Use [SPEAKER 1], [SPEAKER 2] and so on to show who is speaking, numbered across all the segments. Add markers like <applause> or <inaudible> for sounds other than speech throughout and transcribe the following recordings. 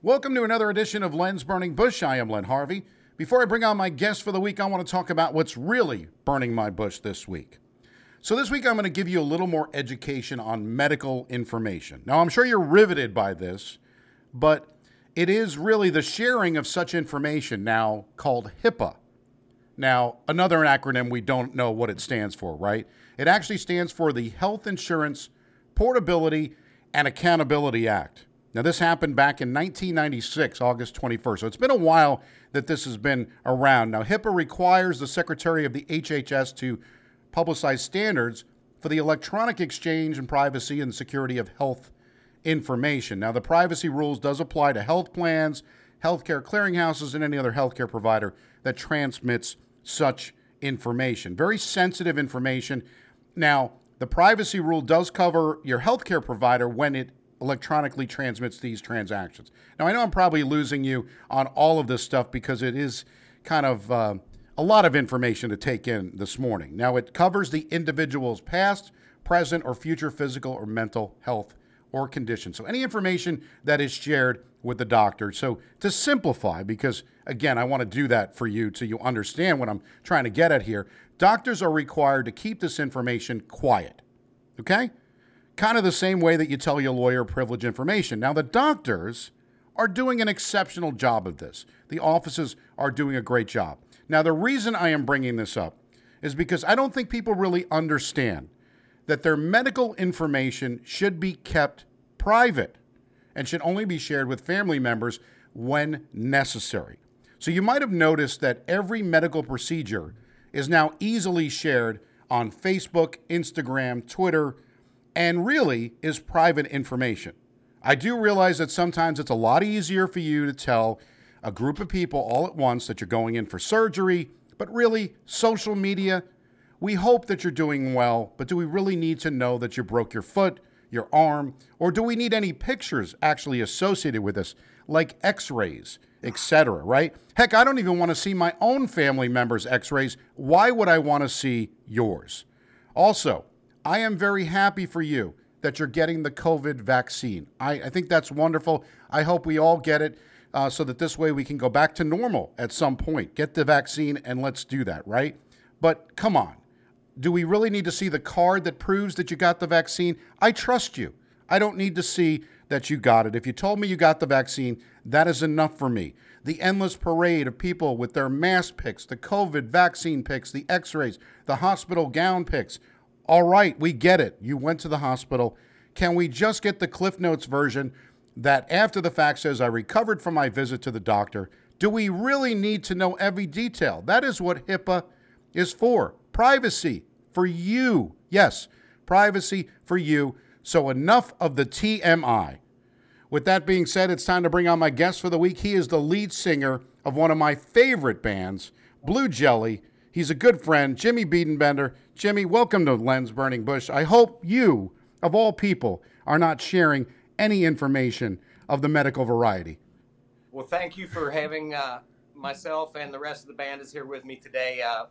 [SPEAKER 1] Welcome to another edition of Len's Burning Bush. I am Len Harvey. Before I bring on my guest for the week, I want to talk about what's really burning my bush this week. So, this week I'm going to give you a little more education on medical information. Now, I'm sure you're riveted by this, but it is really the sharing of such information now called HIPAA. Now, another acronym we don't know what it stands for, right? It actually stands for the Health Insurance Portability and Accountability Act. Now, this happened back in 1996, August 21st. So it's been a while that this has been around. Now, HIPAA requires the Secretary of the HHS to publicize standards for the electronic exchange and privacy and security of health information. Now, the privacy rules does apply to health plans, healthcare clearinghouses, and any other healthcare provider that transmits such information. Very sensitive information. Now, the privacy rule does cover your healthcare provider when it electronically transmits these transactions. Now, I know I'm probably losing you on all of this stuff because it is kind of uh, a lot of information to take in this morning. Now, it covers the individual's past, present, or future physical or mental health or condition. So, any information that is shared with the doctor. So, to simplify, because again, I want to do that for you so you understand what I'm trying to get at here, doctors are required to keep this information quiet. Okay? Kind of the same way that you tell your lawyer privilege information. Now, the doctors are doing an exceptional job of this. The offices are doing a great job. Now, the reason I am bringing this up is because I don't think people really understand that their medical information should be kept private and should only be shared with family members when necessary. So, you might have noticed that every medical procedure is now easily shared on Facebook, Instagram, Twitter, and really is private information. I do realize that sometimes it's a lot easier for you to tell a group of people all at once that you're going in for surgery, but really, social media, we hope that you're doing well, but do we really need to know that you broke your foot, your arm, or do we need any pictures actually associated with this, like x rays, etc., right? Heck, I don't even want to see my own family members' x rays. Why would I want to see yours? Also, I am very happy for you that you're getting the COVID vaccine. I, I think that's wonderful. I hope we all get it uh, so that this way we can go back to normal at some point. Get the vaccine and let's do that, right? But come on. Do we really need to see the card that proves that you got the vaccine? I trust you. I don't need to see that you got it. If you told me you got the vaccine, that is enough for me. The endless parade of people with their mask pics, the COVID vaccine pics, the x rays, the hospital gown pics, all right, we get it. You went to the hospital. Can we just get the Cliff Notes version that after the fact says I recovered from my visit to the doctor? Do we really need to know every detail? That is what HIPAA is for. Privacy for you. Yes, privacy for you. So enough of the TMI. With that being said, it's time to bring on my guest for the week. He is the lead singer of one of my favorite bands, Blue Jelly. He's a good friend, Jimmy Biedenbender. Jimmy, welcome to Len's Burning Bush. I hope you, of all people, are not sharing any information of the medical variety.
[SPEAKER 2] Well, thank you for having uh, myself and the rest of the band is here with me today. Uh,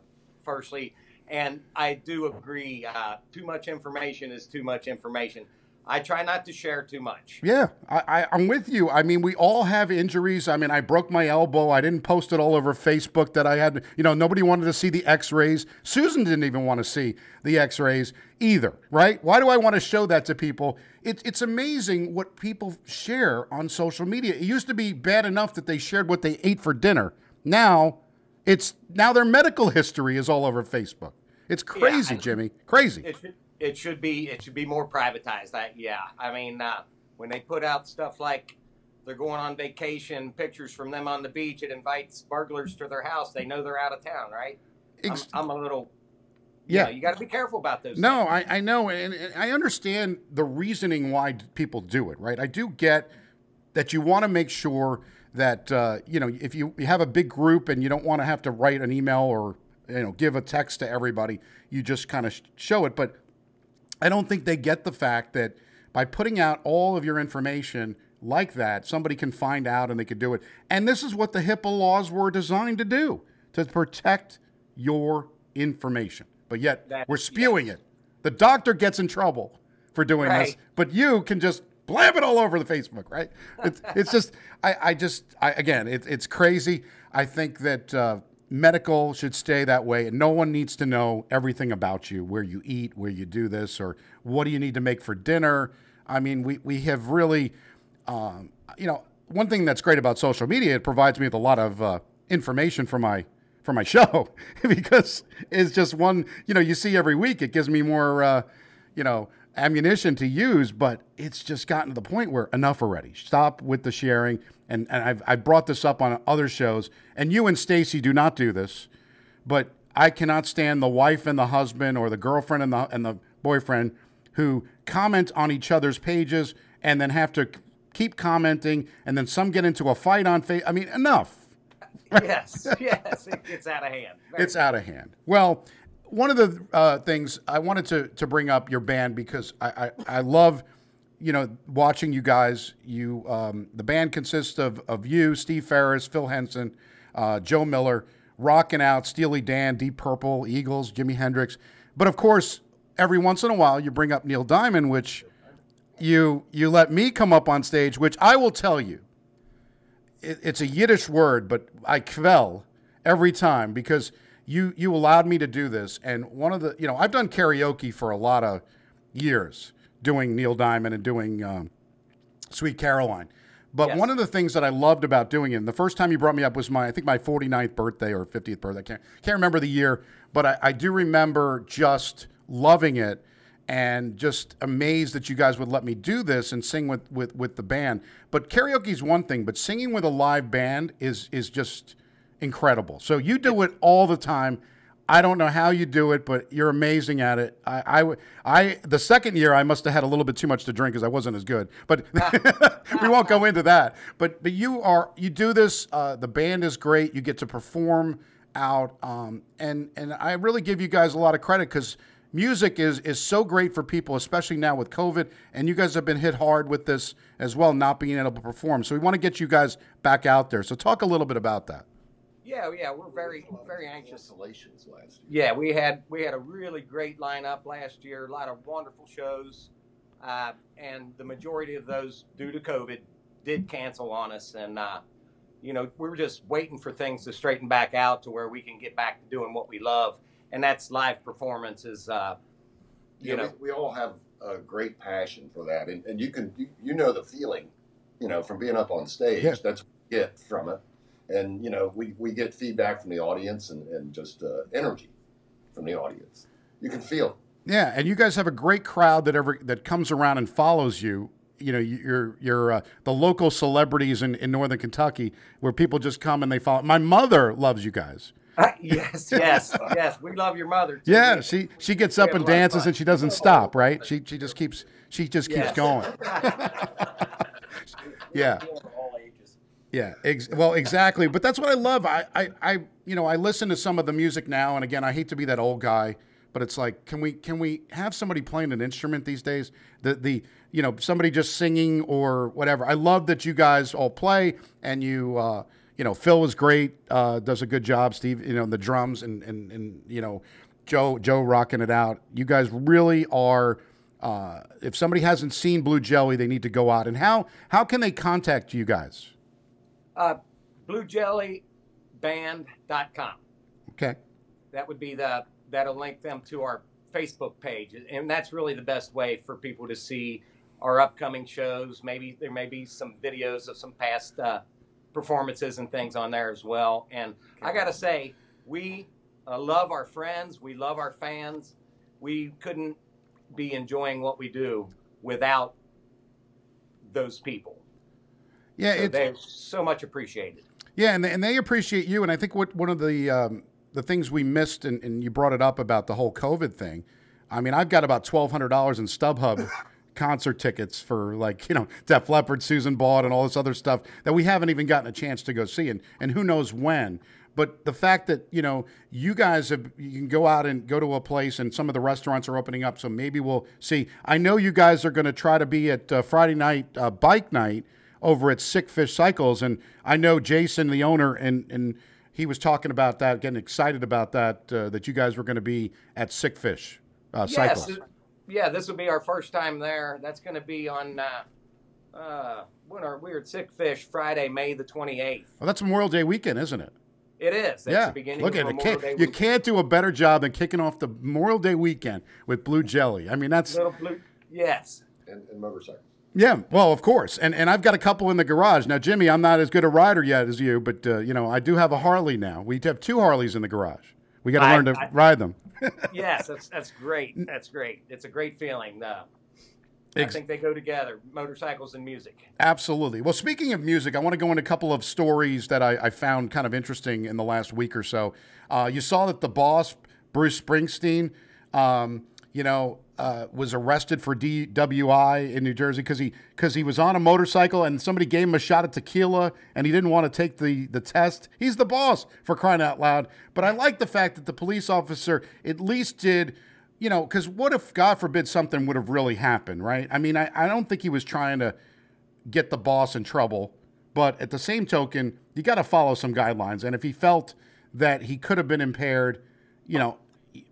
[SPEAKER 2] firstly, and I do agree. Uh, too much information is too much information. I try not to share too much.
[SPEAKER 1] Yeah, I, I, am with you. I mean, we all have injuries. I mean, I broke my elbow. I didn't post it all over Facebook that I had, you know, nobody wanted to see the x rays. Susan didn't even want to see the x rays either, right? Why do I want to show that to people? It, it's amazing what people share on social media. It used to be bad enough that they shared what they ate for dinner. Now, it's now their medical history is all over Facebook. It's crazy, yeah, Jimmy. Crazy.
[SPEAKER 2] It it should be it should be more privatized. I, yeah, I mean uh, when they put out stuff like they're going on vacation, pictures from them on the beach, it invites burglars to their house. They know they're out of town, right? Ex- I'm, I'm, a little. Yeah, you, know, you got to be careful about those.
[SPEAKER 1] No, I, I know, and, and I understand the reasoning why people do it. Right, I do get that you want to make sure that uh, you know if you, you have a big group and you don't want to have to write an email or you know give a text to everybody, you just kind of show it. But I don't think they get the fact that by putting out all of your information like that, somebody can find out and they could do it. And this is what the HIPAA laws were designed to do to protect your information. But yet we're spewing yes. it. The doctor gets in trouble for doing right. this, but you can just blam it all over the Facebook, right? It's, it's just, I, I just, I, again, it, it's crazy. I think that uh, medical should stay that way, and no one needs to know everything about you, where you eat, where you do this, or what do you need to make for dinner. I mean, we, we have really, um, you know, one thing that's great about social media, it provides me with a lot of uh, information for my for my <laughs> show because it's just one, you know, you see every week. It gives me more, uh, you know, ammunition to use, but it's just gotten to the point where enough already. Stop with the sharing. And, and I've, I've brought this up on other shows, and you and Stacy do not do this, but I cannot stand the wife and the husband or the girlfriend and the, and the boyfriend who comment on each other's pages and then have to keep commenting, and then some get into a fight on face. I mean, enough. <laughs>
[SPEAKER 2] yes, yes, it gets out of hand. Very
[SPEAKER 1] It's out of hand. Well, one of the uh, things I wanted to to bring up your band because I I, I love you know watching you guys. You um, the band consists of of you, Steve Ferris, Phil Henson, uh, Joe Miller, rocking out Steely Dan, Deep Purple, Eagles, Jimi Hendrix. But of course, every once in a while you bring up Neil Diamond, which you you let me come up on stage, which I will tell you it, it's a Yiddish word, but I kvel every time because you you allowed me to do this. And one of the you know I've done karaoke for a lot of years, doing Neil Diamond and doing um, Sweet Caroline. But
[SPEAKER 2] Yes.
[SPEAKER 1] one of the things that I loved about doing it, and the first time you brought me up was my I think my 49th birthday or 50th birthday. I can't can't remember the year, but I, I do remember just loving it and just amazed that you guys would let me do this and sing with, with, with the band. But karaoke is one thing, but singing with a live band is is just incredible. So you do it all the time. I don't know how you do it, but you're amazing at it. I, I, the second year I must have had a little bit too much to drink because I wasn't as good. But <laughs> we won't go into that. But but you are you do this. Uh, the band is great. You get to perform out, um, and and I really give you guys a lot of credit because music is is so great for people, especially now with COVID. And you guys have been hit hard with this as well, not being able to perform. So we want to get you guys back out there. So talk a little bit about that.
[SPEAKER 2] Yeah, yeah, we're very, very anxious.
[SPEAKER 3] Installations last year.
[SPEAKER 2] Yeah, we had we had a really great lineup last year. A lot of wonderful shows, uh, and the majority of those, due to COVID, did cancel on us. And uh, you know, we were just waiting for things to straighten back out to where we can get back to doing what we love, and that's live performances. Uh, you
[SPEAKER 3] Yeah,
[SPEAKER 2] know,
[SPEAKER 3] we, we all have a great passion for that, and, and you can you, you know the feeling, you know, from being up on stage.
[SPEAKER 1] Yeah.
[SPEAKER 3] That's what you get from it, and you know we, we get feedback from the audience and, and just uh, energy from the audience. You can feel.
[SPEAKER 1] Yeah, and you guys have a great crowd that ever that comes around and follows you. You know, you're you're uh, the local celebrities in, in Northern Kentucky, where people just come and they follow. My mother loves you guys. <laughs>
[SPEAKER 2] yes, yes, yes. We love your mother. Too.
[SPEAKER 1] Yeah, she she gets up and
[SPEAKER 2] a lot of
[SPEAKER 1] dances and she doesn't stop. Right? She she just keeps she just keeps
[SPEAKER 2] Yes.
[SPEAKER 1] going. <laughs> Yeah. Yeah, ex- well, exactly. But that's what I love. I, I, I, you know, I listen to some of the music now, and again, I hate to be that old guy, but it's like, can we, can we have somebody playing an instrument these days? The, the, you know, somebody just singing or whatever. I love that you guys all play, and you, uh, you know, Phil was great, uh, does a good job. Steve, you know, the drums and and and you know, Joe, Joe rocking it out. You guys really are. Uh, if somebody hasn't seen Blue Jelly, they need to go out. And how how can they contact you guys?
[SPEAKER 2] Uh, BlueJellyBand.com.
[SPEAKER 1] Okay.
[SPEAKER 2] that would be the that'll link them to our Facebook page, and that's really the best way for people to see our upcoming shows. Maybe there may be some videos of some past uh, performances and things on there as well. And I gotta say, we uh, love our friends, we love our fans. We couldn't be enjoying what we do without those people.
[SPEAKER 1] Yeah,
[SPEAKER 2] So
[SPEAKER 1] it's,
[SPEAKER 2] they're so much appreciated.
[SPEAKER 1] yeah, and they, and they appreciate you. And I think what one of the um, the things we missed, and, and you brought it up about the whole COVID thing. I mean, I've got about twelve hundred dollars in StubHub <laughs> concert tickets for like you know Def Leppard, Susan Baud, and all this other stuff that we haven't even gotten a chance to go see, and and who knows when. But the fact that you know you guys have, you can go out and go to a place, and some of the restaurants are opening up, so maybe we'll see. I know you guys are going to try to be at uh, Friday night uh, bike night over at Sick Fish Cycles, and I know Jason, the owner, and and he was talking about that, getting excited about that, uh, that you guys were going to be at Sick Fish uh,
[SPEAKER 2] Yes,
[SPEAKER 1] Cycles.
[SPEAKER 2] yeah, this will be our first time there. That's going to be on uh, Uh, when are we at Sick Fish Friday, May the 28th.
[SPEAKER 1] Well, that's Memorial Day weekend, isn't it?
[SPEAKER 2] It is. That's
[SPEAKER 1] yeah.
[SPEAKER 2] the beginning
[SPEAKER 1] Look at it.
[SPEAKER 2] Memorial
[SPEAKER 1] Can't,
[SPEAKER 2] Day
[SPEAKER 1] you
[SPEAKER 2] weekend.
[SPEAKER 1] can't do a better job than kicking off the Memorial Day weekend with blue jelly. I mean, that's
[SPEAKER 2] Little blue. Yes.
[SPEAKER 3] And, and motorcycles.
[SPEAKER 1] Yeah, well, of course, and and I've got a couple in the garage now. Jimmy, I'm not as good a rider yet as you, but uh, you know I do have a Harley now. We have two Harleys in the garage. We got to learn to
[SPEAKER 2] I-
[SPEAKER 1] ride them. <laughs>
[SPEAKER 2] yes, that's that's great. That's great. It's a great feeling. Uh, I think they go together, motorcycles and music.
[SPEAKER 1] Absolutely. Well, speaking of music, I want to go into a couple of stories that I, I found kind of interesting in the last week or so. Uh, you saw that the boss, Bruce Springsteen, um, you know, uh, was arrested for DWI in New Jersey because he because he was on a motorcycle and somebody gave him a shot of tequila and he didn't want to take the the test. He's the boss for crying out loud. But I like the fact that the police officer at least did you know, because what if, God forbid, something would have really happened, right? I mean, I, I don't think he was trying to get the boss in trouble, but at the same token, you got to follow some guidelines. And if he felt that he could have been impaired, you know,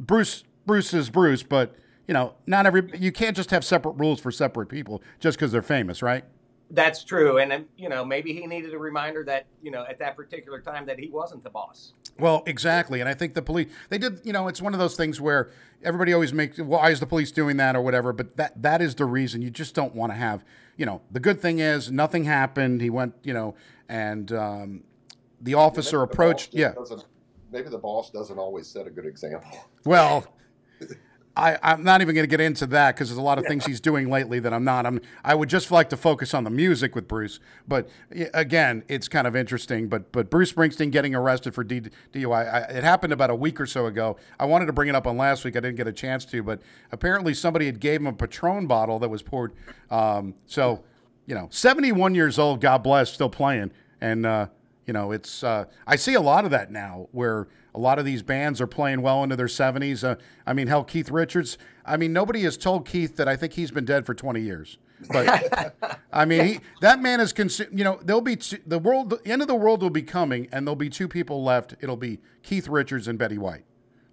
[SPEAKER 1] Bruce Bruce is Bruce, but you know, not every you can't just have separate rules for separate people just because they're famous, right?
[SPEAKER 2] That's true, and you know maybe he needed a reminder that you know at that particular time that he wasn't the boss.
[SPEAKER 1] Well, exactly, and I think the police they did. You know, it's one of those things where everybody always makes why is the police doing that or whatever, but that that is the reason. You just don't want to have. You know, the good thing is nothing happened. He went. You know, and um, the officer
[SPEAKER 3] Maybe the
[SPEAKER 1] approached.
[SPEAKER 3] boss
[SPEAKER 1] Yeah.
[SPEAKER 3] Maybe the boss doesn't always set a good example.
[SPEAKER 1] Well, I, I'm not even going to get into that because there's a lot of things he's doing lately that I'm not. I'm. I would just like to focus on the music with Bruce. But again, it's kind of interesting. But but Bruce Springsteen getting arrested for D, DUI. I, it happened about a week or so ago. I wanted to bring it up on last week. I didn't get a chance to. But apparently somebody had gave him a Patron bottle that was poured. Um, so you know, 71 years old. God bless, still playing. And uh, you know, it's uh, I see a lot of that now where a lot of these bands are playing well into their 70s. Uh, I mean, hell, Keith Richards. I mean, nobody has told Keith that I think he's been dead for 20 years. But <laughs> I mean, he, that man is consumed. You know, there'll be two, the world. The end of the world will be coming, and there'll be two people left. It'll be Keith Richards and Betty White.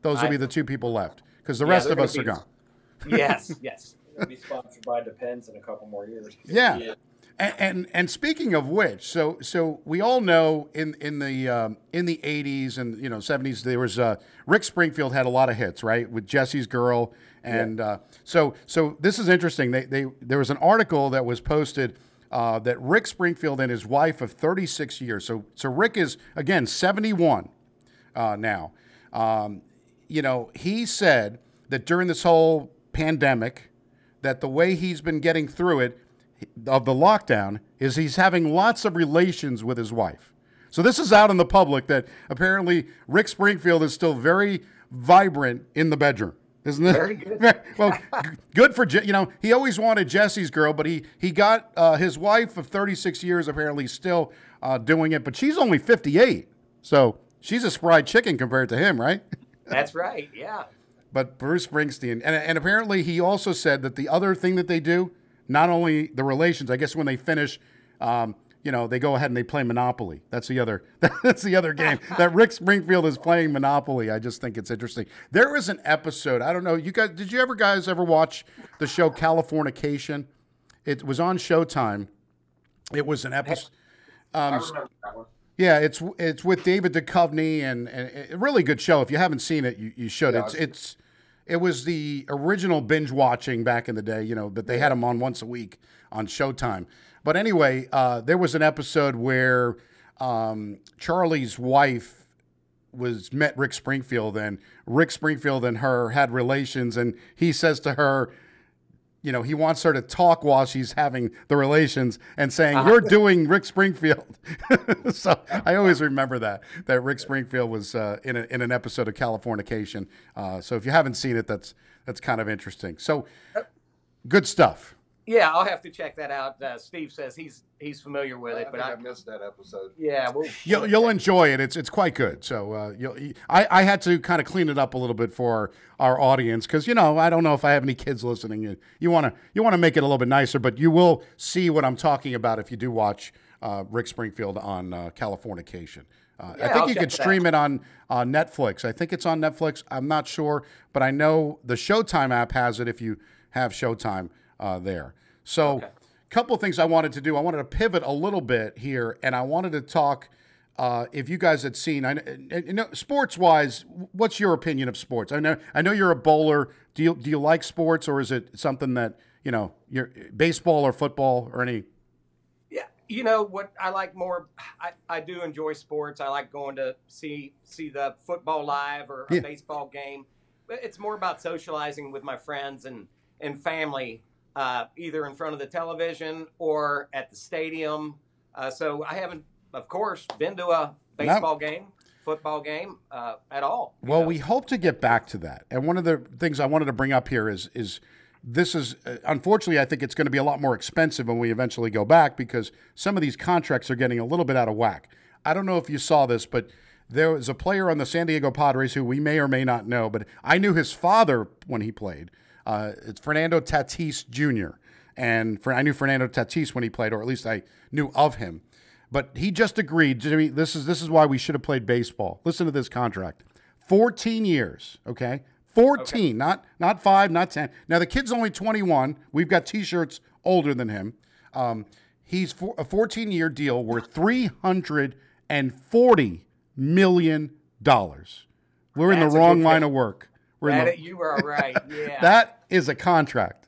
[SPEAKER 1] Those will
[SPEAKER 2] I-
[SPEAKER 1] be the two people left because the
[SPEAKER 2] Yeah,
[SPEAKER 1] rest of
[SPEAKER 2] gonna
[SPEAKER 1] us are gone. <laughs>
[SPEAKER 2] Yes, yes. <laughs>
[SPEAKER 4] It'll be sponsored by Depends in a couple more years.
[SPEAKER 1] Yeah. And, and and speaking of which, so so we all know in in the um, in the '80s and you know '70s there was uh, Rick Springfield had a lot of hits, right, with Jesse's Girl, and uh, so so this is interesting. They they there was an article that was posted uh, that Rick Springfield and his wife of 36 years. So so Rick is again 71 uh, now. Um, you know, he said that during this whole pandemic, that the way he's been getting through it of the lockdown is he's having lots of relations with his wife. So this is out in the public that apparently Rick Springfield is still very vibrant in the bedroom. Isn't it?
[SPEAKER 2] Very good. <laughs>
[SPEAKER 1] well, good for you know he always wanted Jesse's girl, but he he got uh, his wife of 36 years apparently still uh, doing it, but she's only 58, so she's a spry chicken compared to him, right? <laughs>
[SPEAKER 2] That's right. Yeah.
[SPEAKER 1] but Bruce Springsteen, and, and apparently he also said that the other thing that they do, not only the relations, I guess when they finish, um, you know, they go ahead and they play Monopoly. That's the other. <laughs> That's the other game <laughs> that Rick Springfield is playing Monopoly. I just think it's interesting. There was an episode. I don't know. You guys, did you ever guys ever watch the show Californication? It was on Showtime. It was an episode.
[SPEAKER 4] I remember that one.
[SPEAKER 1] Yeah, it's it's with David Duchovny and, and a really good show. If you haven't seen it, you, you should.
[SPEAKER 3] Yeah,
[SPEAKER 1] it's
[SPEAKER 3] I've-
[SPEAKER 1] it's it was the original binge watching back in the day. You know that they had them on once a week on Showtime. But anyway, uh, there was an episode where um, Charlie's wife was met Rick Springfield, and Rick Springfield and her had relations, and he says to her, you know, he wants her to talk while she's having the relations and saying, "You're doing Rick Springfield." <laughs> so I always remember that that Rick Springfield was uh, in a, in an episode of Californication. Uh, so if you haven't seen it, that's that's kind of interesting. So good stuff.
[SPEAKER 2] Yeah, I'll have to check that out. Uh, Steve says he's he's familiar with
[SPEAKER 3] I
[SPEAKER 2] it,
[SPEAKER 3] think
[SPEAKER 2] but
[SPEAKER 3] I
[SPEAKER 2] I,
[SPEAKER 3] missed that episode.
[SPEAKER 2] yeah, we'll, <laughs>
[SPEAKER 1] You'll, you'll enjoy it. It's it's quite good. So uh, you'll, I I had to kind of clean it up a little bit for our, our audience because you know I don't know if I have any kids listening. You you want to you want to make it a little bit nicer, but you will see what I'm talking about if you do watch uh, Rick Springfield on uh, Californication. Uh,
[SPEAKER 2] Yeah,
[SPEAKER 1] I think
[SPEAKER 2] I'll
[SPEAKER 1] you
[SPEAKER 2] check
[SPEAKER 1] could stream it on uh, Netflix. I think it's on Netflix. I'm not sure, but I know the Showtime app has it if you have Showtime uh, there. So,
[SPEAKER 2] Okay.
[SPEAKER 1] couple of things I wanted to do. I wanted to pivot a little bit here, and I wanted to talk. Uh, if you guys had seen, I you know, sports wise, what's your opinion of sports? I know, I know you're a bowler. Do you do you like sports, or is it something that you know, you're baseball or football or any?
[SPEAKER 2] Yeah, you know what I like more. I, I do enjoy sports. I like going to see see the football live or a
[SPEAKER 1] Yeah.
[SPEAKER 2] baseball game. But it's more about socializing with my friends and and family, uh, either in front of the television or at the stadium. Uh, so I haven't, of course, been to a baseball game, football game uh, at all.
[SPEAKER 1] Well,
[SPEAKER 2] know.
[SPEAKER 1] we hope to get back to that. And one of the things I wanted to bring up here is is this is uh, unfortunately I think it's going to be a lot more expensive when we eventually go back because some of these contracts are getting a little bit out of whack. I don't know if you saw this, but there was a player on the San Diego Padres who we may or may not know, but I knew his father when he played. Uh, it's Fernando Tatis Jr. And for, I knew Fernando Tatis when he played, or at least I knew of him. But he just agreed, Jimmy. This is this is why we should have played baseball. Listen to this contract: fourteen years. Okay, fourteen, not not five, not ten. Now the kid's only twenty-one. We've got T-shirts older than him. Um, he's for, a fourteen-year deal worth three hundred and forty million dollars. We're in the wrong line of work. We're in
[SPEAKER 2] That-
[SPEAKER 1] the,
[SPEAKER 2] you are right. Yeah. <laughs>
[SPEAKER 1] that is a contract.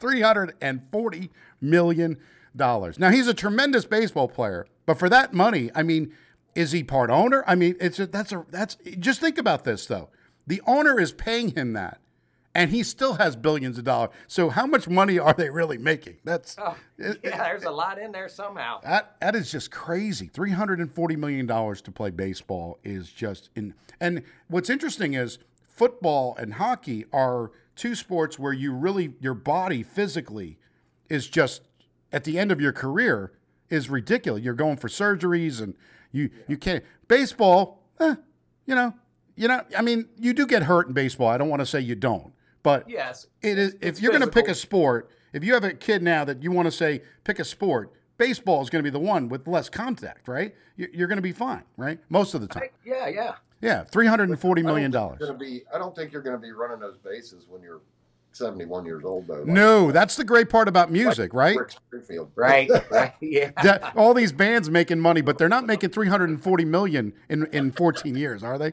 [SPEAKER 1] $340 million. Now, he's a tremendous baseball player, but for that money, I mean, is he part owner? I mean, it's a, that's a, that's, just think about this though. The owner is paying him that, and he still has billions of dollars. So, how much money are they really making? That's,
[SPEAKER 2] Oh, yeah, there's a lot in there somehow.
[SPEAKER 1] that that is just crazy. Three hundred and forty million dollars to play baseball is just in. And what's interesting is football and hockey are two sports where you really your body physically is just at the end of your career is ridiculous. You're going for surgeries and you you can't baseball. Eh, you know, you know. I mean, you do get hurt in baseball. I don't want to say you don't, but
[SPEAKER 2] Yes.
[SPEAKER 1] it is if you're going to pick a sport if you have a kid now that you want to say pick a sport baseball is going to be the one with less contact right You- you're going to be fine right most of the time
[SPEAKER 2] Yeah, yeah.
[SPEAKER 1] Yeah 340
[SPEAKER 3] I don't
[SPEAKER 1] million
[SPEAKER 3] think
[SPEAKER 1] dollars
[SPEAKER 3] Gonna be, I don't think you're going to be running those bases when you're 71 years old, though. like
[SPEAKER 1] no that's the great part about music right
[SPEAKER 3] Springfield.
[SPEAKER 2] Right, right. <laughs> Yeah. <laughs>
[SPEAKER 1] that, all these bands making money but they're not making 340 million in, in 14 years are they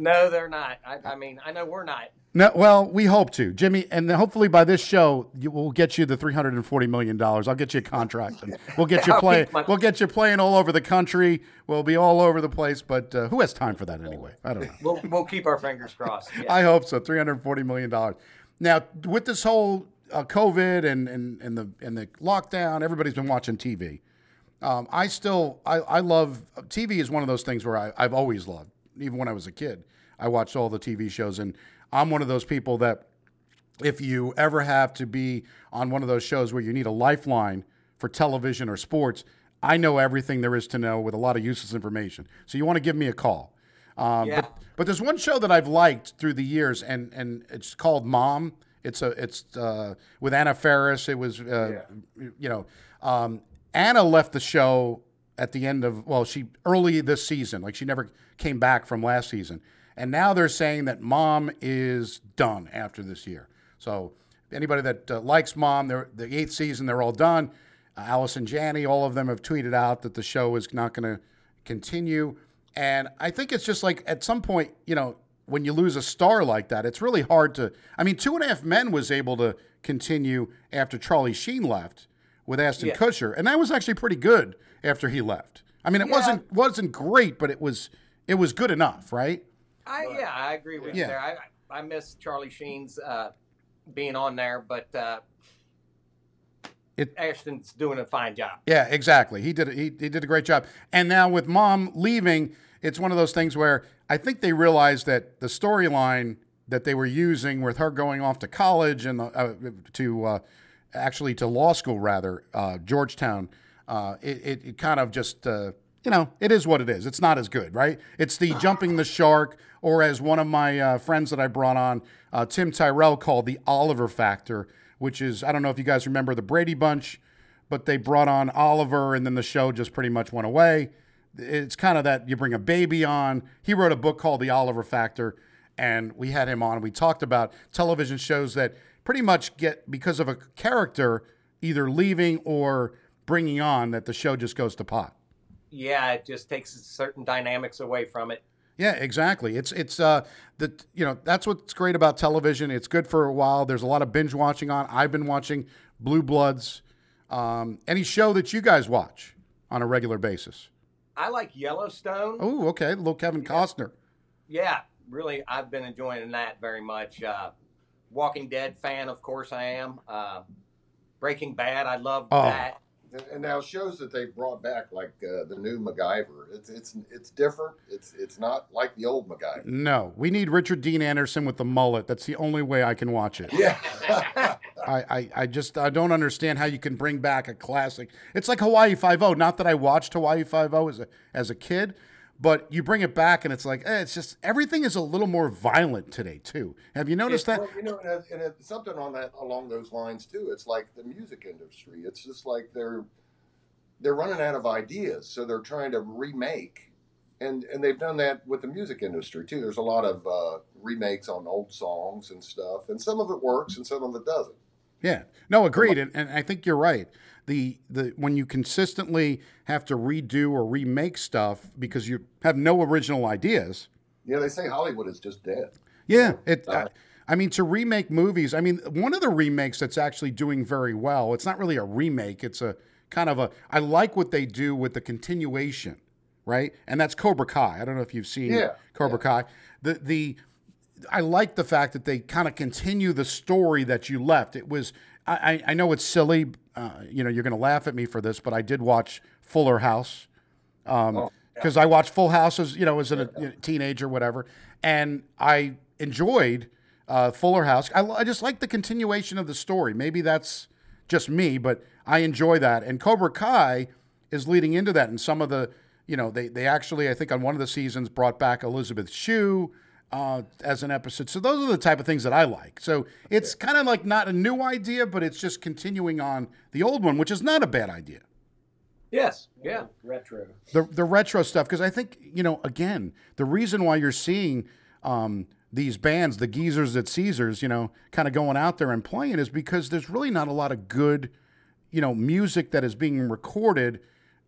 [SPEAKER 2] No, they're not. I, I mean, I know we're not.
[SPEAKER 1] no well we hope to jimmy and then hopefully by this show you, we'll get you the 340 million dollars i'll get you a contract and we'll get you <laughs>
[SPEAKER 2] my-
[SPEAKER 1] we'll get you playing all over the country we'll be all over the place but uh, who has time for that anyway i don't know
[SPEAKER 2] We'll, we'll keep our fingers crossed. <laughs> Yeah.
[SPEAKER 1] I hope so. Three hundred forty million dollars. Now, with this whole uh, COVID and, and and the and the lockdown, everybody's been watching TV. Um, I still I, I love TV is one of those things where I, I've always loved. Even when I was a kid, I watched all the TV shows, and I'm one of those people that if you ever have to be on one of those shows where you need a lifeline for television or sports, I know everything there is to know with a lot of useless information. So you want to give me a call. Um,
[SPEAKER 2] Yeah.
[SPEAKER 1] but, but there's one show that I've liked through the years, and, and it's called Mom. It's a it's uh, with Anna Faris. It was uh, you know um, Anna left the show at the end of well she early this season like she never came back from last season, and now they're saying that Mom is done after this year. So anybody that uh, likes Mom, they're, the eighth season, they're all done. Uh, Allison Janney, all of them have tweeted out that the show is not going to continue. And I think it's just like at some point, you know, when you lose a star like that, it's really hard to. I mean, Two and a Half Men was able to continue after Charlie Sheen left with Ashton
[SPEAKER 2] Yeah.
[SPEAKER 1] Kutcher, and that was actually pretty good after he left. I mean, it
[SPEAKER 2] Yeah.
[SPEAKER 1] wasn't wasn't great, but it was it was good enough, right?
[SPEAKER 2] I, yeah, I agree with
[SPEAKER 1] Yeah.
[SPEAKER 2] you there. I, I miss Charlie Sheen's uh, being on there, but uh,
[SPEAKER 1] It-
[SPEAKER 2] Ashton's doing a fine job.
[SPEAKER 1] Yeah, exactly. He did he, he did a great job. And now with mom leaving, it's one of those things where I think they realized that the storyline that they were using with her going off to college and uh, to uh, actually to law school rather uh, Georgetown, uh, it, it, it kind of just uh, you know it is what it is. It's not as good, right? It's the jumping the shark, or as one of my uh, friends that I brought on, uh, Tim Tyrell called the Oliver factor, which is I don't know if you guys remember the Brady Bunch but they brought on Oliver, and then the show just pretty much went away. It's kind of that you bring a baby on. He wrote a book called The Oliver Factor, and we had him on. We talked about television shows that pretty much get because of a character either leaving or bringing on that the show just goes to pot.
[SPEAKER 2] Yeah, it just takes certain dynamics away from it.
[SPEAKER 1] Yeah, exactly. It's it's uh the you know that's what's great about television. It's good for a while. There's a lot of binge watching on. I've been watching Blue Bloods. Um, any show that you guys watch on a regular basis?
[SPEAKER 2] I like Yellowstone.
[SPEAKER 1] Oh, okay. Little Kevin Costner.
[SPEAKER 2] Yeah, really, I've been enjoying that very much. Uh, Walking Dead fan, of course, I am. Uh, Breaking Bad, I love
[SPEAKER 1] Oh.
[SPEAKER 2] that.
[SPEAKER 3] And, and now shows that they brought back, like uh, the new MacGyver, it's it's it's different. It's it's not like the old MacGyver.
[SPEAKER 1] No, we need Richard Dean Anderson with the mullet. That's the only way I can watch it.
[SPEAKER 3] Yeah. <laughs>
[SPEAKER 1] I, I, I just I don't understand how you can bring back a classic. It's like Hawaii Five O. Not that I watched Hawaii Five O as a as a kid, but you bring it back and it's like eh, it's just everything is a little more violent today too. Have you noticed that?
[SPEAKER 3] Well, you know, and, and it's something on that along those lines too. It's like the music industry. It's just like they're they're running out of ideas, so they're trying to remake, and and they've done that with the music industry too. There's a lot of uh, remakes on old songs and stuff, and some of it works and some of it doesn't.
[SPEAKER 1] Yeah. No, agreed. And, and I think you're right. The the when you consistently have to redo or remake stuff because you have no original ideas.
[SPEAKER 3] Yeah, they say Hollywood is just dead.
[SPEAKER 1] Yeah, it.
[SPEAKER 3] Uh,
[SPEAKER 1] I, I mean, to remake movies. I mean, one of the remakes that's actually doing very well. It's not really a remake. It's a kind of a. I like what they do with the continuation, right? And that's Cobra Kai. I don't know if you've seen
[SPEAKER 3] Yeah,
[SPEAKER 1] Cobra Kai. The the. I like the fact that they kind of continue the story that you left. It was. I, I- know it's silly. Uh, you know, you're going to laugh at me for this, but I did watch Fuller House
[SPEAKER 3] Oh,
[SPEAKER 1] because I watched Full House as you know as a know, teenager, whatever, and I enjoyed uh, Fuller House. I, I just like the continuation of the story. Maybe that's just me, but I enjoy that. And Cobra Kai is leading into that. And some of the, you know, they they actually I think on one of the seasons brought back Elizabeth Shue. Uh, as an episode, so those are the type of things that I like. So it's kind of like not a new idea, but it's just continuing on the old one, which is not a bad idea
[SPEAKER 2] Yes, yeah.
[SPEAKER 4] Retro.
[SPEAKER 1] the the retro stuff because I think you know again the reason why you're seeing um, these bands, the geezers at Caesars, you know, kind of going out there and playing is because there's really not a lot of good, you know, music that is being recorded,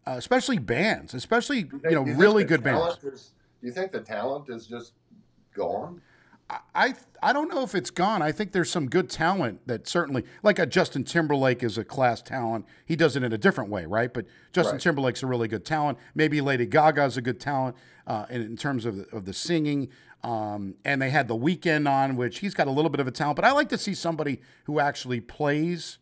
[SPEAKER 1] uh, especially bands, especially you know
[SPEAKER 3] Do think
[SPEAKER 1] really good bands.
[SPEAKER 3] is- do you think the talent is just gone?
[SPEAKER 1] I I don't know if it's gone. I think there's some good talent that certainly, like a Justin Timberlake is a class talent. He does it in a different way, right? But Justin
[SPEAKER 3] Right.
[SPEAKER 1] Timberlake's a really good talent. Maybe Lady Gaga's a good talent uh, in, in terms of the, of the singing. Um, and they had the Weeknd on, which he's got a little bit of a talent. But I like to see somebody who actually plays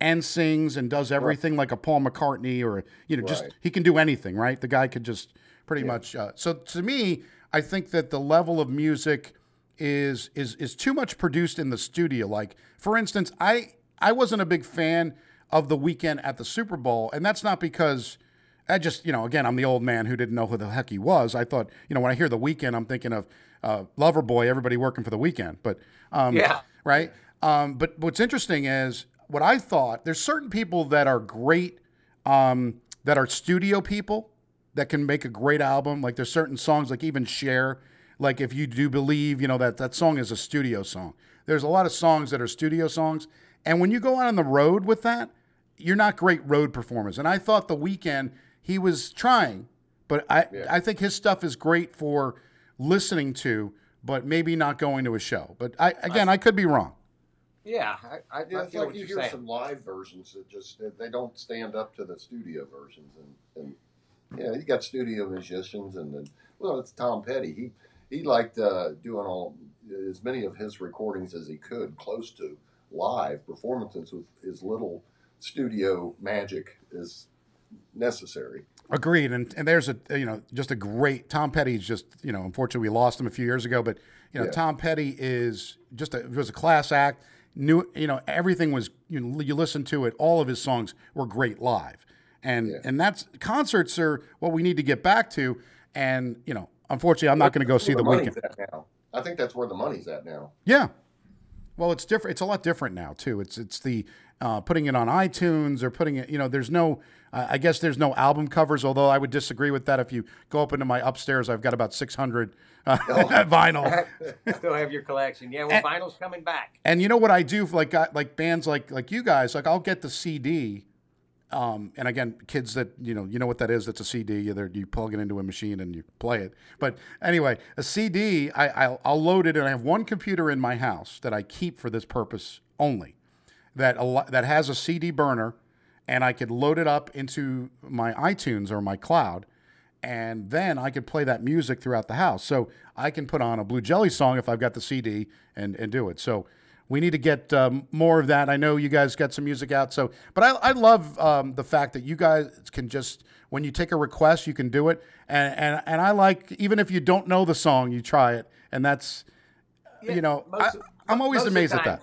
[SPEAKER 1] and sings and does everything like a Paul McCartney or you know just he can do anything, right? The guy could just pretty much. Uh, so to me, I think that the level of music is is is too much produced in the studio. Like for instance, I I wasn't a big fan of the Weeknd at the Super Bowl, and that's not because. I just, you know, again, I'm the old man who didn't know who the heck he was. I thought, you know, when I hear the Weeknd, I'm thinking of uh, Loverboy, everybody working for the weekend. But, um,
[SPEAKER 2] Yeah.
[SPEAKER 1] right? Um, but what's interesting is what I thought. There's certain people that are great, um, that are studio people that can make a great album. Like there's certain songs, like even Cher, like if you do believe, you know that that song is a studio song. There's a lot of songs that are studio songs, and when you go out on the road with that, you're not great road performers. And I thought the Weeknd he was trying, but I I think his stuff is great for listening to, but maybe not going to a show. But I again, I could be wrong.
[SPEAKER 2] Yeah, I, I,
[SPEAKER 3] Yeah,
[SPEAKER 2] I
[SPEAKER 3] it's
[SPEAKER 2] feel
[SPEAKER 3] like you hear
[SPEAKER 2] saying.
[SPEAKER 3] some live versions that just that they don't stand up to the studio versions, and, and yeah, you got studio musicians, and then well, it's Tom Petty. He he liked uh, doing all as many of his recordings as he could, close to live performances with as little studio magic as necessary.
[SPEAKER 1] Agreed, and and there's a you know just a great Tom Petty's just you know unfortunately we lost him a few years ago, but you know
[SPEAKER 3] Yeah.
[SPEAKER 1] Tom Petty is just a was a class act. New you know everything was you know, you listen to it, all of his songs were great live, and
[SPEAKER 3] Yeah.
[SPEAKER 1] and that's concerts are what we need to get back to, and you know unfortunately I'm not going to go see
[SPEAKER 3] where
[SPEAKER 1] the
[SPEAKER 3] Weeknd. I think that's where the money's at now.
[SPEAKER 1] Yeah. Well, it's different. It's a lot different now too. It's it's the uh, putting it on iTunes or putting it, you know, there's no, uh, I guess there's no album covers, although I would disagree with that. If you go up into my upstairs, I've got about 600 uh, <laughs> <laughs> vinyl. <laughs>
[SPEAKER 2] Still have your collection. Yeah, well, vinyl's coming back.
[SPEAKER 1] And you know what I do for like like bands like like you guys, like I'll get the CD. Um, and again, kids that you know, you know what that is. That's a CD. You, you plug it into a machine and you play it. But anyway, a CD, I, I'll, I'll load it, and I have one computer in my house that I keep for this purpose only. That that has a CD burner, and I could load it up into my iTunes or my cloud, and then I could play that music throughout the house. So I can put on a Blue Jelly song if I've got the CD and and do it. So we need to get um, more of that. I know you guys got some music out. So, but I, I love um, the fact that you guys can just when you take a request, you can do it. And and and I like even if you don't know the song, you try it, and that's
[SPEAKER 2] Yeah,
[SPEAKER 1] you know I,
[SPEAKER 2] most-
[SPEAKER 1] I'm always
[SPEAKER 2] most of
[SPEAKER 1] amazed at that.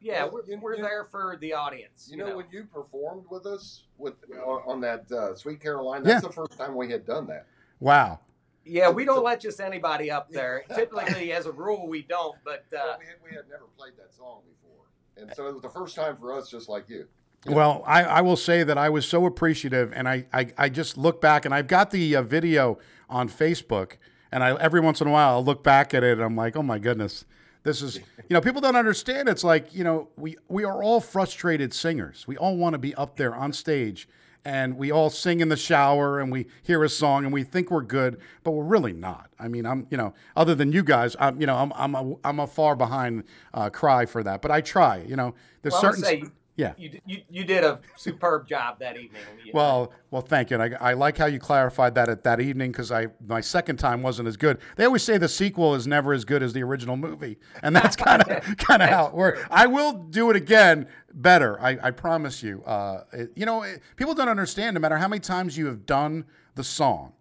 [SPEAKER 2] Yeah,
[SPEAKER 3] Well,
[SPEAKER 2] we're,
[SPEAKER 3] you-
[SPEAKER 2] we're
[SPEAKER 3] you-
[SPEAKER 2] there for the audience.
[SPEAKER 3] You know, when you performed with us with on, on that uh, Sweet Caroline,
[SPEAKER 1] Yeah.
[SPEAKER 3] that's the first time we had done that.
[SPEAKER 1] Wow.
[SPEAKER 2] Yeah, we don't let just anybody up there. Typically, as a rule, we don't. But uh,
[SPEAKER 3] we, had, we had never played that song before, and so it was the first time for us, just like you. Yeah.
[SPEAKER 1] Well, I, I will say that I was so appreciative, and I, I, I just look back, and I've got the uh, video on Facebook, and I every once in a while I'll look back at it, and I'm like, oh my goodness, this is you know people don't understand. It's like you know we we are all frustrated singers. We all want to be up there on stage, and we all sing in the shower, and we hear a song, and we think we're good, but we're really not. I mean, I'm you know other than you guys, I'm you know I'm I'm a, I'm a far behind uh, cry for that, but I try. You know, there's
[SPEAKER 2] well,
[SPEAKER 1] certain
[SPEAKER 2] say
[SPEAKER 1] yeah.
[SPEAKER 2] you, you you did a superb job that evening.
[SPEAKER 1] Well, well, thank you. And I, I like how you clarified that at that evening because I my second time wasn't as good. They always say the sequel is never as good as the original movie, and that's kind of kind of how it works. I will do it again better. I, I promise you. Uh, it- you know, it, people don't understand. No matter how many times you have done the song,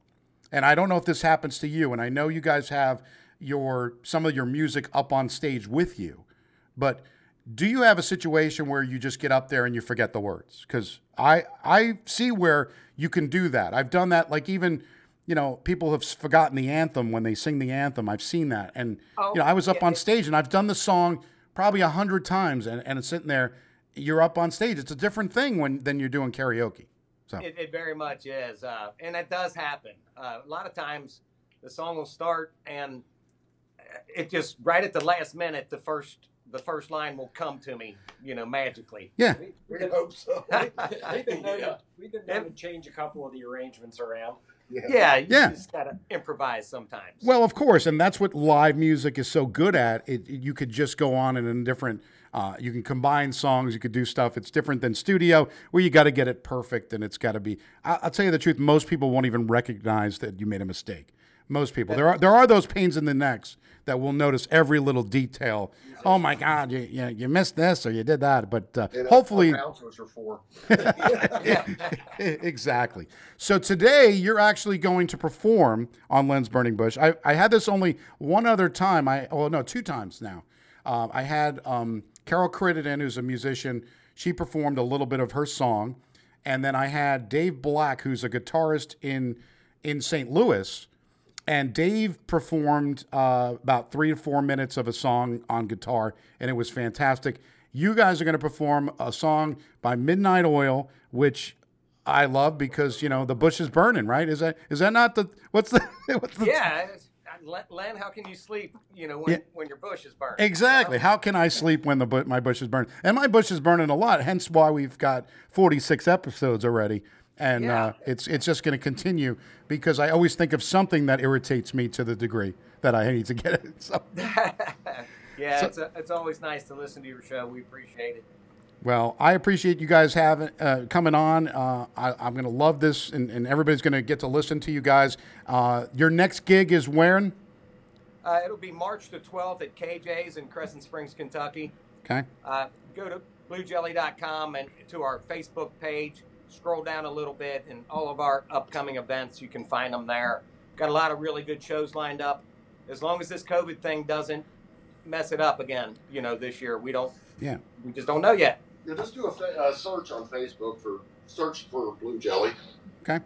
[SPEAKER 1] and I don't know if this happens to you, and I know you guys have your some of your music up on stage with you, but do you have a situation where you just get up there and you forget the words? Because I I see where you can do that. I've done that. Like even you know people have forgotten the anthem when they sing the anthem. I've seen that, and
[SPEAKER 2] Oh,
[SPEAKER 1] you know I was up
[SPEAKER 2] yeah,
[SPEAKER 1] on stage and I've done the song probably a hundred times, and, and it's sitting there. You're up on stage. It's a different thing when than you're doing karaoke. So
[SPEAKER 2] It, it very much is, uh, and it does happen. Uh, a lot of times, the song will start, and it just right at the last minute, the first the first line will come to me, you know, magically.
[SPEAKER 1] yeah,
[SPEAKER 3] We hope so. <laughs>
[SPEAKER 4] We've been known,
[SPEAKER 3] Yeah.
[SPEAKER 4] to, we've been known to change a couple of the arrangements around.
[SPEAKER 2] Yeah, yeah, you
[SPEAKER 1] Yeah.
[SPEAKER 2] just gotta improvise sometimes.
[SPEAKER 1] Well, of course, and that's what live music is so good at. It, you could just go on and in different. Uh, you can combine songs. You could do stuff. It's different than studio, where you got to get it perfect, and it's got to be. I, I'll tell you the truth. Most people won't even recognize that you made a mistake. Most people. There are there are those pains in the necks that will notice every little detail. Oh my God, you you, you missed this or you did that. But uh, hopefully, <laughs> exactly. So today you're actually going to perform on Lens Burning Bush. I, I had this only one other time. I well no two times now. Um, I had um, Carol Crittenden, who's a musician. She performed a little bit of her song, and then I had Dave Black, who's a guitarist in in St. Louis. And Dave performed uh, about three to four minutes of a song on guitar, and it was fantastic. You guys are going to perform a song by Midnight Oil, which I love because you know the bush is burning, right? Is that is that not the what's the <laughs> what's the
[SPEAKER 2] yeah, Len- how can you sleep? You know, when,
[SPEAKER 1] Yeah.
[SPEAKER 2] when your bush is burning.
[SPEAKER 1] Exactly. How can I sleep when the bu- my bush is burning? And my bush is burning a lot. Hence why we've got 46 episodes already. And
[SPEAKER 2] Yeah.
[SPEAKER 1] uh, it's it's just going to continue because I always think of something that irritates me to the degree that I need to get it. So, <laughs>
[SPEAKER 2] yeah,
[SPEAKER 1] So-
[SPEAKER 2] it's, a, it's always nice to listen to your show. We appreciate it.
[SPEAKER 1] Well, I appreciate you guys having uh, coming on. Uh, I, I'm going to love this, and, and everybody's going to get to listen to you guys. Uh, your next gig is when?
[SPEAKER 2] Uh, it'll be March the 12th at KJ's in Crescent Springs, Kentucky.
[SPEAKER 1] Okay.
[SPEAKER 2] Uh, go to bluejelly.com and to our Facebook page. Scroll down a little bit, and all of our upcoming events, you can find them there. Got a lot of really good shows lined up. As long as this COVID thing doesn't mess it up again, you know, this year, we don't,
[SPEAKER 1] Yeah.
[SPEAKER 2] we just don't know yet.
[SPEAKER 3] Yeah, just do a fa- uh, search on Facebook for search for Blue Jelly.
[SPEAKER 1] Okay.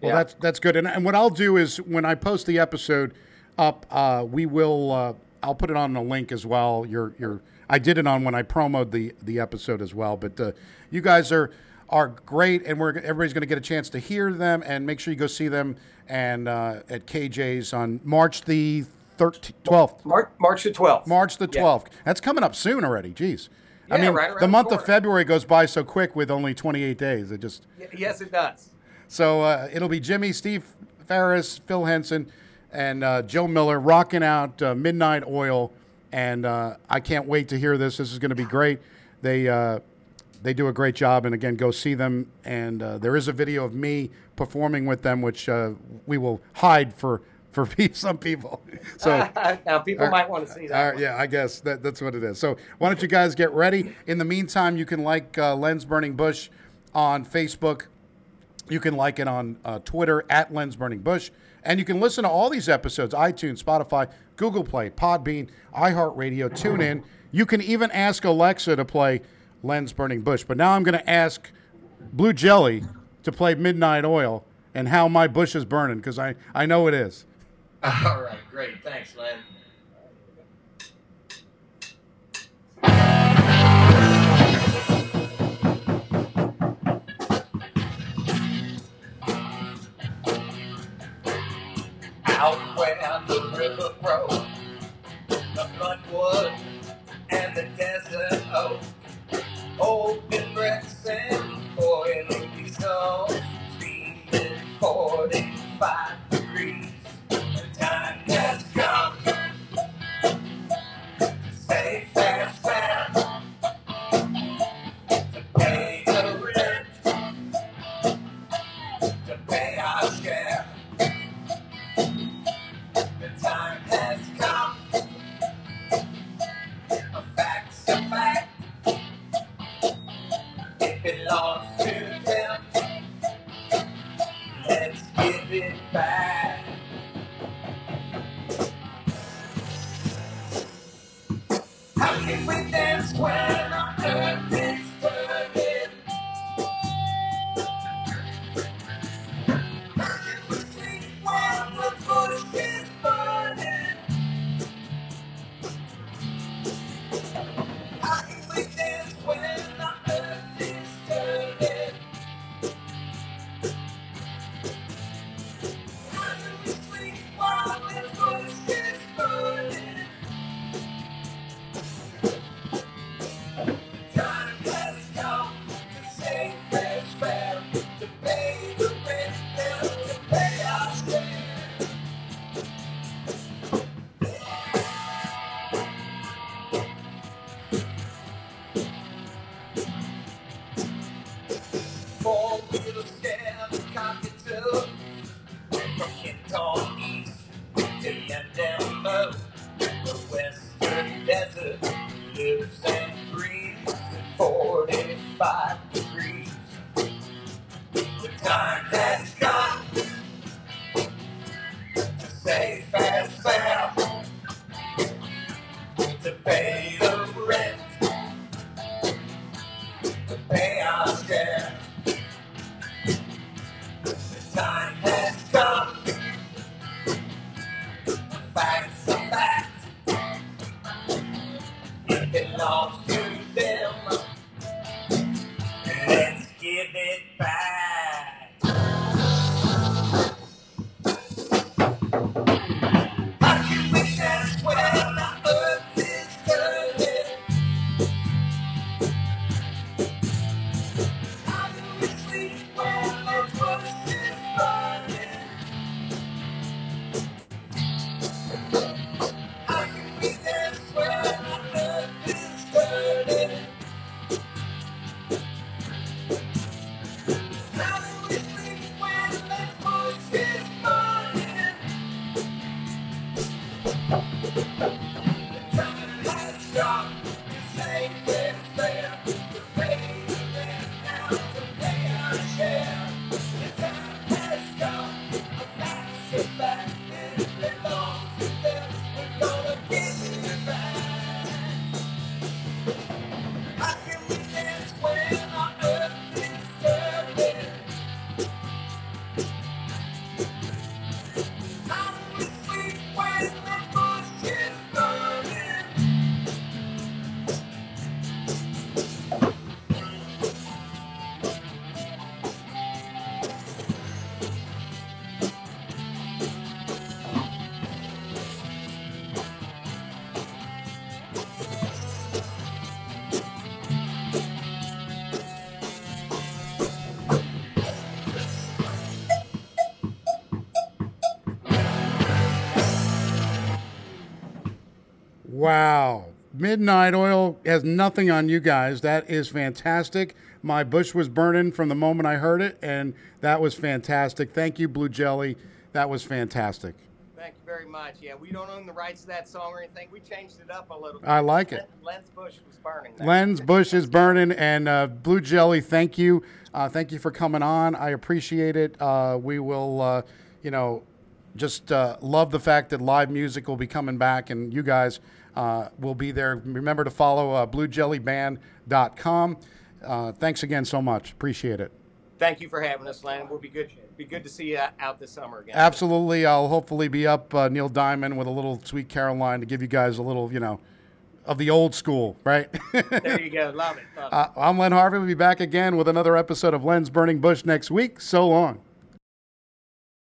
[SPEAKER 1] Well,
[SPEAKER 2] Yeah.
[SPEAKER 1] that's that's good. And, and what I'll do is when I post the episode up, uh, we will uh, I'll put it on the link as well. Your your I did it on when I promoted the the episode as well. But uh, you guys are are great, and we're everybody's going to get a chance to hear them. And make sure you go see them and uh, at KJ's on March the 13th, 12th.
[SPEAKER 2] March, March the 12th.
[SPEAKER 1] March the
[SPEAKER 2] Yeah.
[SPEAKER 1] 12th. That's coming up soon already. Jeez. I mean,
[SPEAKER 2] right
[SPEAKER 1] the
[SPEAKER 2] the
[SPEAKER 1] month of. February goes by so quick with only 28 days. It just
[SPEAKER 2] Y- Yes, it does.
[SPEAKER 1] so uh, it'll be Jimmy, Steve Ferris, Phil Henson, and uh, Joe Miller rocking out uh, Midnight Oil. And uh, I can't wait to hear this. This is going to be great. They uh, they do a great job. And again, go see them. And uh, there is a video of me performing with them, which uh, we will hide for for <laughs> some people. So. <laughs>
[SPEAKER 2] now, people might want to see that.
[SPEAKER 1] Right, yeah, I guess that, that's what it is. So why don't you guys get ready? In the meantime, you can like uh, Lens Burning Bush on Facebook. You can like it on uh, Twitter at Lens Burning Bush. And you can listen to all these episodes iTunes, Spotify, Google Play, Podbean, iHeartRadio, TuneIn. You can even ask Alexa to play Lens Burning Bush. But now I'm going to ask Blue Jelly to play Midnight Oil and how my bush is burning because I, I know it is. <laughs>
[SPEAKER 2] All right, great. Thanks, Len. Out where the river broke, the bloodwood and the desert oak, open breaths and boiling diesel, speeding 45
[SPEAKER 1] Wow. Midnight Oil has nothing on you guys. That is fantastic. My bush was burning from the moment I heard it, and that was fantastic. Thank you, Blue Jelly. That was fantastic.
[SPEAKER 2] Thank you very much. Yeah, we don't own the rights to that song or anything. We changed it up a little bit.
[SPEAKER 1] I like it.
[SPEAKER 2] Len's bush was burning. there.
[SPEAKER 1] Len's bush is burning, and uh, Blue Jelly, thank you. Uh, thank you for coming on. I appreciate it. Uh, we will, uh, you know, just uh, love the fact that live music will be coming back, and you guys uh, will be there. Remember to follow uh, BlueJellyBand.com. Uh, thanks again so much. Appreciate it.
[SPEAKER 2] Thank you for having us, Len. We'll be good. Be good to see you out this summer again.
[SPEAKER 1] Absolutely. I'll hopefully be up uh, Neil Diamond with a little Sweet Caroline to give you guys a little, you know, of the old school, right? <laughs>
[SPEAKER 2] There you go. Love it. Love it.
[SPEAKER 1] uh, I'm Len Harvey. We'll be back again with another episode of Len's Burning Bush next week. So long.